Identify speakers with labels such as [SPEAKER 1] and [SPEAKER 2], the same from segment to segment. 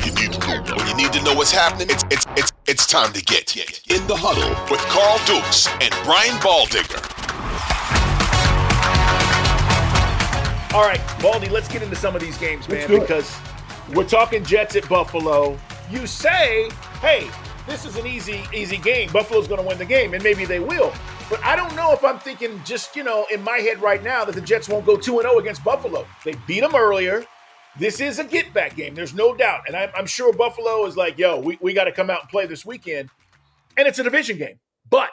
[SPEAKER 1] When you need, to when you need to know what's happening, it's, it's, it's, it's time to get in the huddle with Carl Dukes and Brian Baldinger.
[SPEAKER 2] All right, Baldy, let's get into some of these games, man, because we're talking Jets at Buffalo. You say, hey, this is an easy, easy game. Buffalo's going to win the game, and maybe they will. But I don't know if I'm thinking just, you know, in my head right now that the Jets won't go 2 0 against Buffalo. They beat them earlier. This is a get back game. There's no doubt. And I'm, I'm sure Buffalo is like, yo, we, we got to come out and play this weekend. And it's a division game. But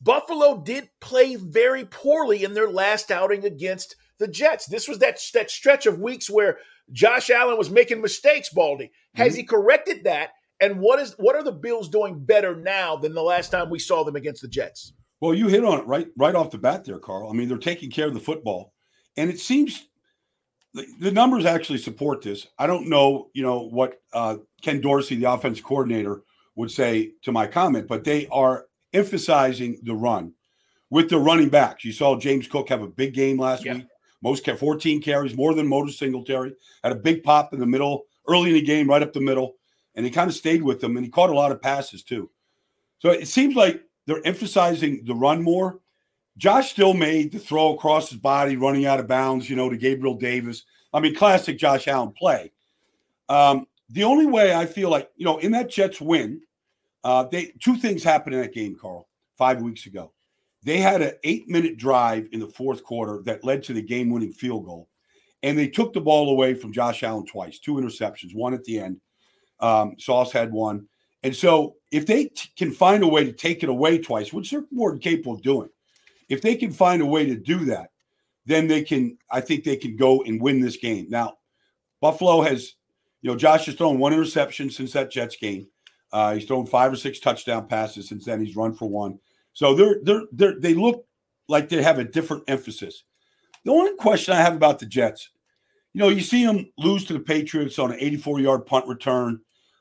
[SPEAKER 2] Buffalo did play very poorly in their last outing against the Jets. This was that, that stretch of weeks where Josh Allen was making mistakes, Baldy. Has mm-hmm. he corrected that? And what is what are the Bills doing better now than the last time we saw them against the Jets?
[SPEAKER 3] Well, you hit on it right right off the bat there, Carl. I mean, they're taking care of the football. And it seems the, the numbers actually support this. I don't know, you know, what uh, Ken Dorsey, the offense coordinator, would say to my comment, but they are emphasizing the run with the running backs. You saw James Cook have a big game last yeah. week. Most 14 carries, more than Motor Singletary. Had a big pop in the middle, early in the game, right up the middle. And he kind of stayed with them and he caught a lot of passes too. So it seems like they're emphasizing the run more. Josh still made the throw across his body, running out of bounds, you know, to Gabriel Davis. I mean, classic Josh Allen play. Um, the only way I feel like, you know, in that Jets win, uh, they two things happened in that game, Carl, five weeks ago. They had an eight minute drive in the fourth quarter that led to the game winning field goal. And they took the ball away from Josh Allen twice, two interceptions, one at the end. Um, Sauce had one. And so if they t- can find a way to take it away twice, which they're more capable of doing, if they can find a way to do that, then they can, I think they can go and win this game. Now, Buffalo has, you know, Josh has thrown one interception since that Jets game. Uh, he's thrown five or six touchdown passes since then. He's run for one. So they're they're they're they look like they have a different emphasis. The only question I have about the Jets, you know, you see them lose to the Patriots on an 84 yard punt return.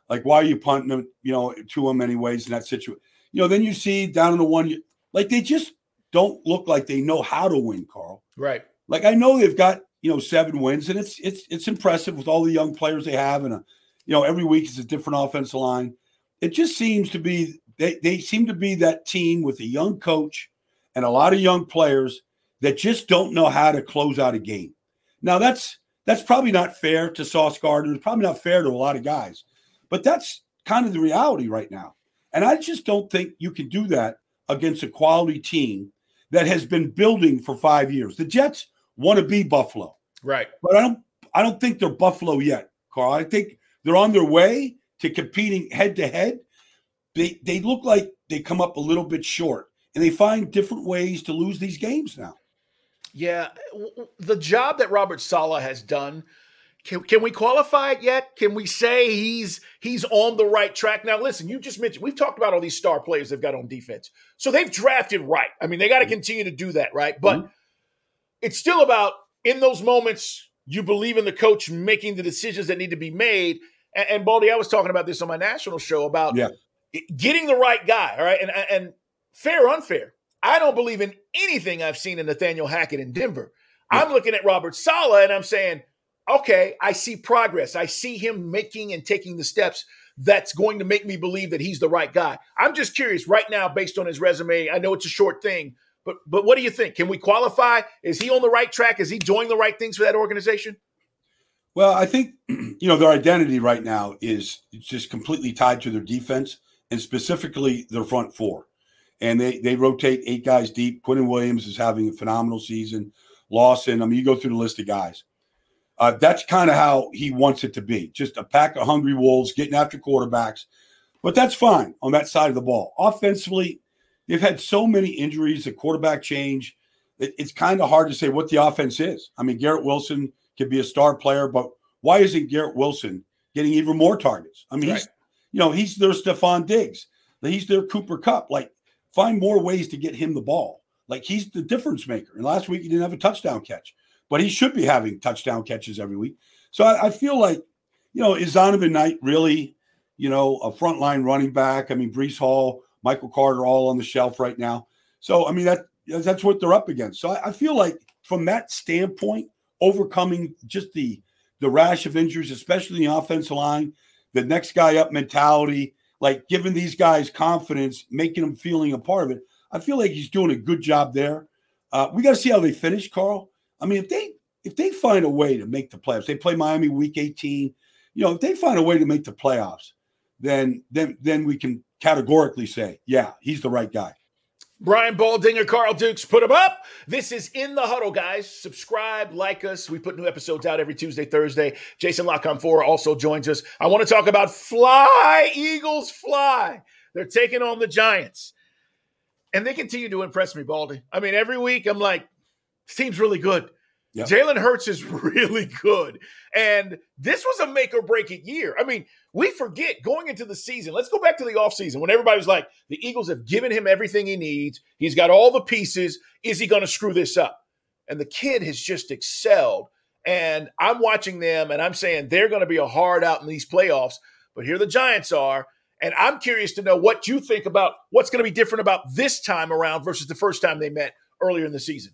[SPEAKER 3] Like, why are you punting them, you know, to them anyways in that situation? You know, then you see down in the one, like they just don't look like they know how to win, Carl.
[SPEAKER 2] Right.
[SPEAKER 3] Like I know they've got you know seven wins, and it's it's it's impressive with all the young players they have, and a, you know every week it's a different offensive line. It just seems to be they they seem to be that team with a young coach and a lot of young players that just don't know how to close out a game. Now that's that's probably not fair to Sauce Gardner. It's probably not fair to a lot of guys, but that's kind of the reality right now. And I just don't think you can do that against a quality team that has been building for five years. The Jets want to be Buffalo,
[SPEAKER 2] right?
[SPEAKER 3] But I don't. I don't think they're Buffalo yet, Carl. I think they're on their way to competing head to head. They they look like they come up a little bit short, and they find different ways to lose these games now.
[SPEAKER 2] Yeah, the job that Robert Saleh has done can, can we qualify it yet? Can we say he's he's on the right track? Now, listen, you just mentioned we've talked about all these star players they've got on defense. So they've drafted right. I mean, they got to mm-hmm. continue to do that, right? But mm-hmm. it's still about in those moments you believe in the coach making the decisions that need to be made. And, and Baldy, I was talking about this on my national show about yeah. getting the right guy. All right, and and fair or unfair, I don't believe in anything I've seen in Nathaniel Hackett in Denver. Yeah. I'm looking at Robert Saleh and I'm saying okay, I see progress. I see him making and taking the steps that's going to make me believe that he's the right guy. I'm just curious right now, based on his resume. I know it's a short thing, but but what do you think? Can we qualify? Is he on the right track? Is he doing the right things for that organization?
[SPEAKER 3] Well, I think you know their identity right now is just completely tied to their defense and specifically their front four. And they they rotate eight guys deep. Quinnen Williams is having a phenomenal season. Lawson. I mean, you go through the list of guys. Uh, that's kind of how he wants it to be. Just a pack of hungry wolves getting after quarterbacks. But that's fine on that side of the ball. Offensively, they've had so many injuries, a quarterback change. It, it's kind of hard to say what the offense is. I mean, Garrett Wilson could be a star player, but why isn't Garrett Wilson getting even more targets? I mean, right. he's you know, he's their Stefon Diggs. He's their Cooper Kupp. Like, find more ways to get him the ball. Like he's the difference maker. And last week he didn't have a touchdown catch, but he should be having touchdown catches every week. So I, I feel like, you know, is Zonovan Knight really, you know, a frontline running back? I mean, Breece Hall, Michael Carter, all on the shelf right now. So I mean that that's what they're up against. So I, I feel like from that standpoint, overcoming just the the rash of injuries, especially in the offensive line, the next guy up mentality, like giving these guys confidence, making them feeling a part of it. I feel like he's doing a good job there. Uh, we got to see how they finish, Carl. I mean, if they if they find a way to make the playoffs, they play Miami week 18. You know, if they find a way to make the playoffs, then then then we can categorically say, yeah, he's the right guy.
[SPEAKER 2] Brian Baldinger, Carl Dukes, put them up. This is In the Huddle, guys. Subscribe, like us. We put new episodes out every Tuesday, Thursday. Jason La Canfora also joins us. I want to talk about Fly, Eagles Fly. They're taking on the Giants. And they continue to impress me, Baldy. I mean, every week I'm like, this team's really good. Yep. Jalen Hurts is really good. And this was a make or break it year. I mean, we forget going into the season. Let's go back to the offseason when everybody was like, the Eagles have given him everything he needs. He's got all the pieces. Is he going to screw this up? And the kid has just excelled. And I'm watching them and I'm saying they're going to be a hard out in these playoffs. But here the Giants are. And I'm curious to know what you think about what's going to be different about this time around versus the first time they met earlier in the season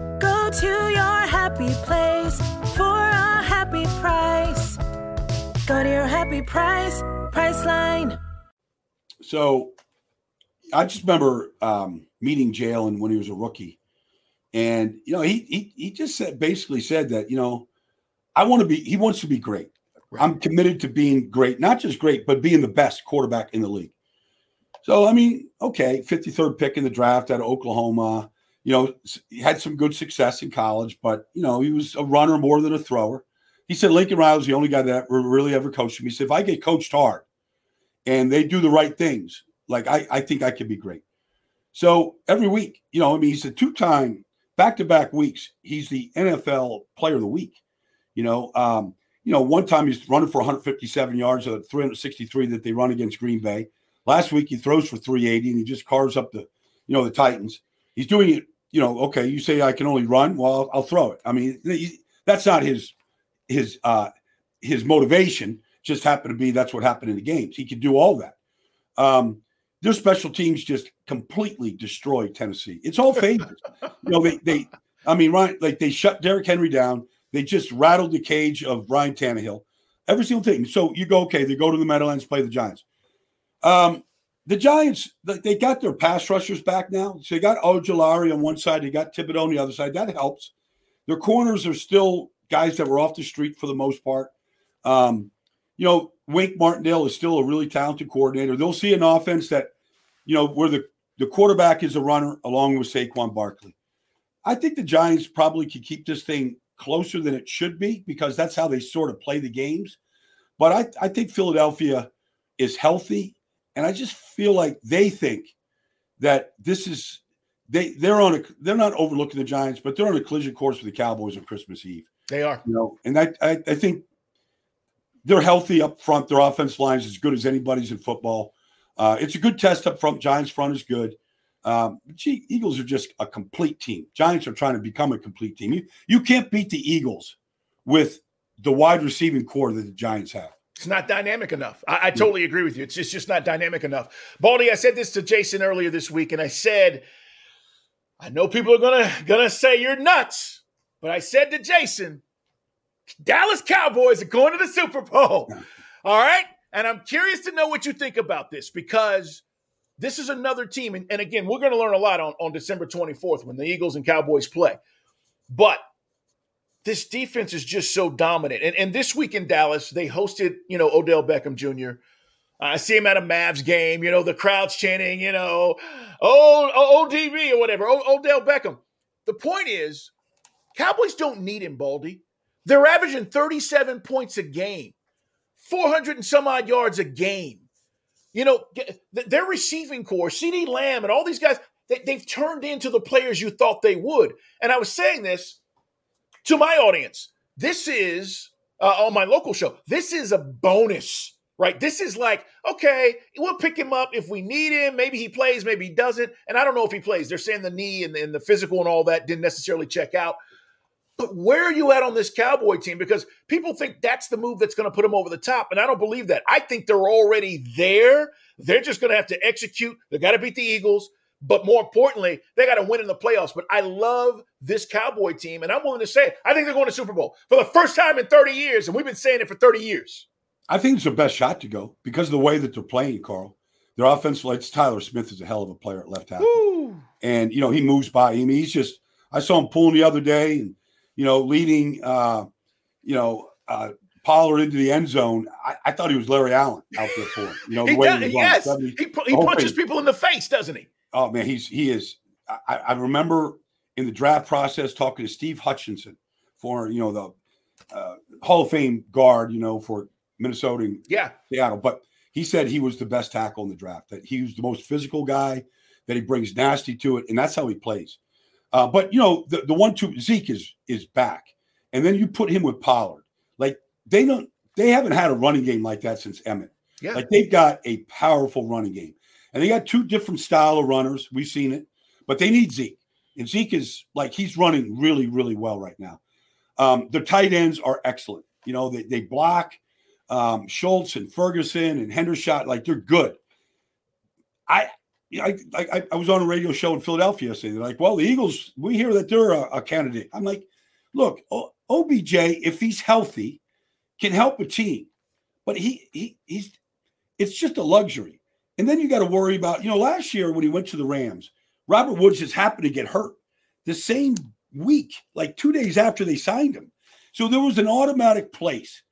[SPEAKER 4] to your happy place for a happy price. Go to your happy price, Priceline.
[SPEAKER 3] So I just remember um, meeting Jalen when he was a rookie. And, you know, he, he, he just said, basically said that, you know, I want to be, he wants to be great. Right. I'm committed to being great, not just great, but being the best quarterback in the league. So, I mean, okay, 53rd pick in the draft out of Oklahoma you know, he had some good success in college, but you know, he was a runner more than a thrower. He said Lincoln Riley was the only guy that really ever coached him. He said, if I get coached hard and they do the right things, like I, I think I could be great. So every week, you know, I mean, he's a two-time back-to-back weeks. He's the NFL Player of the Week. You know, um, you know, one time he's running for 157 yards, of 363 that they run against Green Bay. Last week he throws for 380 and he just carves up the, you know, the Titans. He's doing it you know, okay, you say I can only run. Well, I'll, throw it. I mean, that's not his his uh, his motivation. Just happened to be that's what happened in the games. He could do all that. Um, their special teams just completely destroyed Tennessee. It's all phases. you know, they they I mean, right, like they shut Derrick Henry down. They just rattled the cage of Ryan Tannehill. Every single thing. So you go, okay, they go to the Meadowlands, play the Giants. Um, the Giants, they got their pass rushers back now. So they got Ojulari on one side, they got Thibodeaux on the other side. That helps. Their corners are still guys that were off the street for the most part. Um, you know, Wink Martindale is still a really talented coordinator. They'll see an offense that, you know, where the The quarterback is a runner along with Saquon Barkley. I think the Giants probably could keep this thing closer than it should be because that's how they sort of play the games. But I, I think Philadelphia is healthy. And I just feel like they think that this is they they're on a they're not overlooking the Giants, but they're on a collision course with the Cowboys on Christmas Eve.
[SPEAKER 2] They are.
[SPEAKER 3] You know, and I, I, I think they're healthy up front. Their offense line is as good as anybody's in football. Uh, it's a good test up front. Giants front is good. Um, gee, Eagles are just a complete team. Giants are trying to become a complete team. You you can't beat the Eagles with the wide receiving corps that the Giants have.
[SPEAKER 2] It's not dynamic enough. I, I hmm. totally agree with you. It's just, it's just not dynamic enough. Baldy, I said this to Jason earlier this week, and I said, I know people are gonna gonna say you're nuts, but I said to Jason, Dallas Cowboys are going to the Super Bowl. All right. And I'm curious to know what you think about this because this is another team. And, and again, we're going to learn a lot on, on December 24th when the Eagles and Cowboys play. But this defense is just so dominant. And, and this week in Dallas, they hosted, you know, Odell Beckham Jr. I see him at a Mavs game, you know, the crowd's chanting, you know, oh, oh ODB or whatever, o- Odell Beckham. The point is, Cowboys don't need him, Baldy. They're averaging 37 points a game, 400 and some odd yards a game. You know, their receiving corps, CeeDee Lamb and all these guys, they, they've turned into the players you thought they would. And I was saying this to my audience. This is uh, on my local show. This is a bonus, right? This is like, okay, we'll pick him up if we need him. Maybe he plays, maybe he doesn't. And I don't know if he plays. They're saying the knee and, and the physical and all that didn't necessarily check out. But where are you at on this Cowboy team? Because people think that's the move that's going to put them over the top. And I don't believe that. I think they're already there. They're just going to have to execute. They got to beat the Eagles. But more importantly, they got to win in the playoffs. But I love this Cowboy team. And I'm willing to say it. I think they're going to Super Bowl for the first time in 30 years. And we've been saying it for 30 years.
[SPEAKER 3] I think it's the best shot to go because of the way that they're playing, Carl. Their offense, like Tyler Smith is a hell of a player at left tackle. And, you know, he moves by him. He's just, I saw him pulling the other day and you know, leading, uh, you know, uh, Pollard into the end zone. I, I, thought he was Larry Allen out there for him. You know, the
[SPEAKER 2] he
[SPEAKER 3] way
[SPEAKER 2] does,
[SPEAKER 3] he
[SPEAKER 2] yes.
[SPEAKER 3] 70,
[SPEAKER 2] he, he punches people in the face, doesn't he?
[SPEAKER 3] Oh man, he's he is. I, I, remember in the draft process talking to Steve Hutchinson for you know the uh, Hall of Fame guard, you know, for Minnesota, and
[SPEAKER 2] yeah,
[SPEAKER 3] Seattle. But he said he was the best tackle in the draft. That he was the most physical guy. That he brings nasty to it, and that's how he plays. Uh, but you know, the, the one two Zeke is is back, and then you put him with Pollard. Like they don't, they haven't had a running game like that since Emmitt.
[SPEAKER 2] Yeah.
[SPEAKER 3] Like they've got a powerful running game, and they got two different style of runners. We've seen it, but they need Zeke, and Zeke is like he's running really, really well right now. Um, the tight ends are excellent. You know, they they block. Um, Schultz and Ferguson and Hendershot, like they're good. I I, I, I was on a radio show in Philadelphia yesterday. They're like, well, the Eagles, we hear that they're a, a candidate. I'm like, look, o, OBJ, if he's healthy, can help a team, but he he he's it's just a luxury. And then you got to worry about, you know, last year when he went to the Rams, Robert Woods just happened to get hurt the same week, like two days after they signed him. So there was an automatic place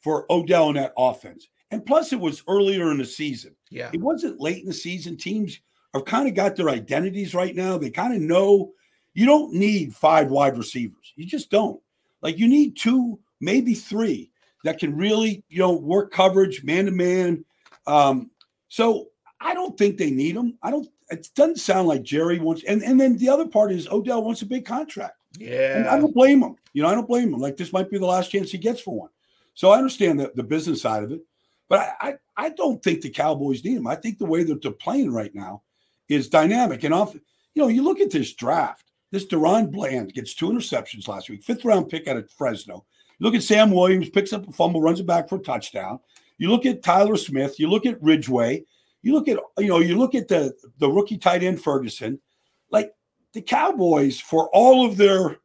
[SPEAKER 3] for Odell in that offense. And plus, it was earlier in the season.
[SPEAKER 2] Yeah.
[SPEAKER 3] It wasn't late in the season. Teams have kind of got their identities right now. They kind of know you don't need five wide receivers. You just don't. Like you need two, maybe three that can really, you know, work coverage man to man. Um, so I don't think they need them. I don't. It doesn't sound like Jerry wants. And and then the other part is Odell wants a big contract.
[SPEAKER 2] Yeah.
[SPEAKER 3] And I don't blame him. You know, I don't blame him. Like this might be the last chance he gets for one. So I understand the, the business side of it. But I, I, I don't think the Cowboys need him. I think the way that they're playing right now is dynamic. And off, you know, you look at this draft. This DaRon Bland gets two interceptions last week, fifth round pick out of Fresno. You look at Sam Williams, picks up a fumble, runs it back for a touchdown. You look at Tyler Smith. You look at Ridgeway. You look at you know you look at the the rookie tight end Ferguson. Like the Cowboys, for all of their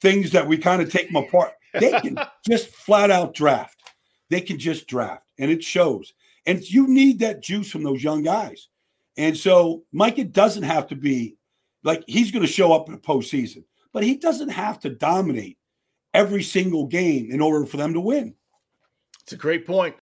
[SPEAKER 3] things that we kind of take them apart, they can just flat out draft. They can just draft, and it shows. And you need that juice from those young guys. And so Micah doesn't have to be like he's going to show up in the postseason, but he doesn't have to dominate every single game in order for them to win.
[SPEAKER 2] It's a great point.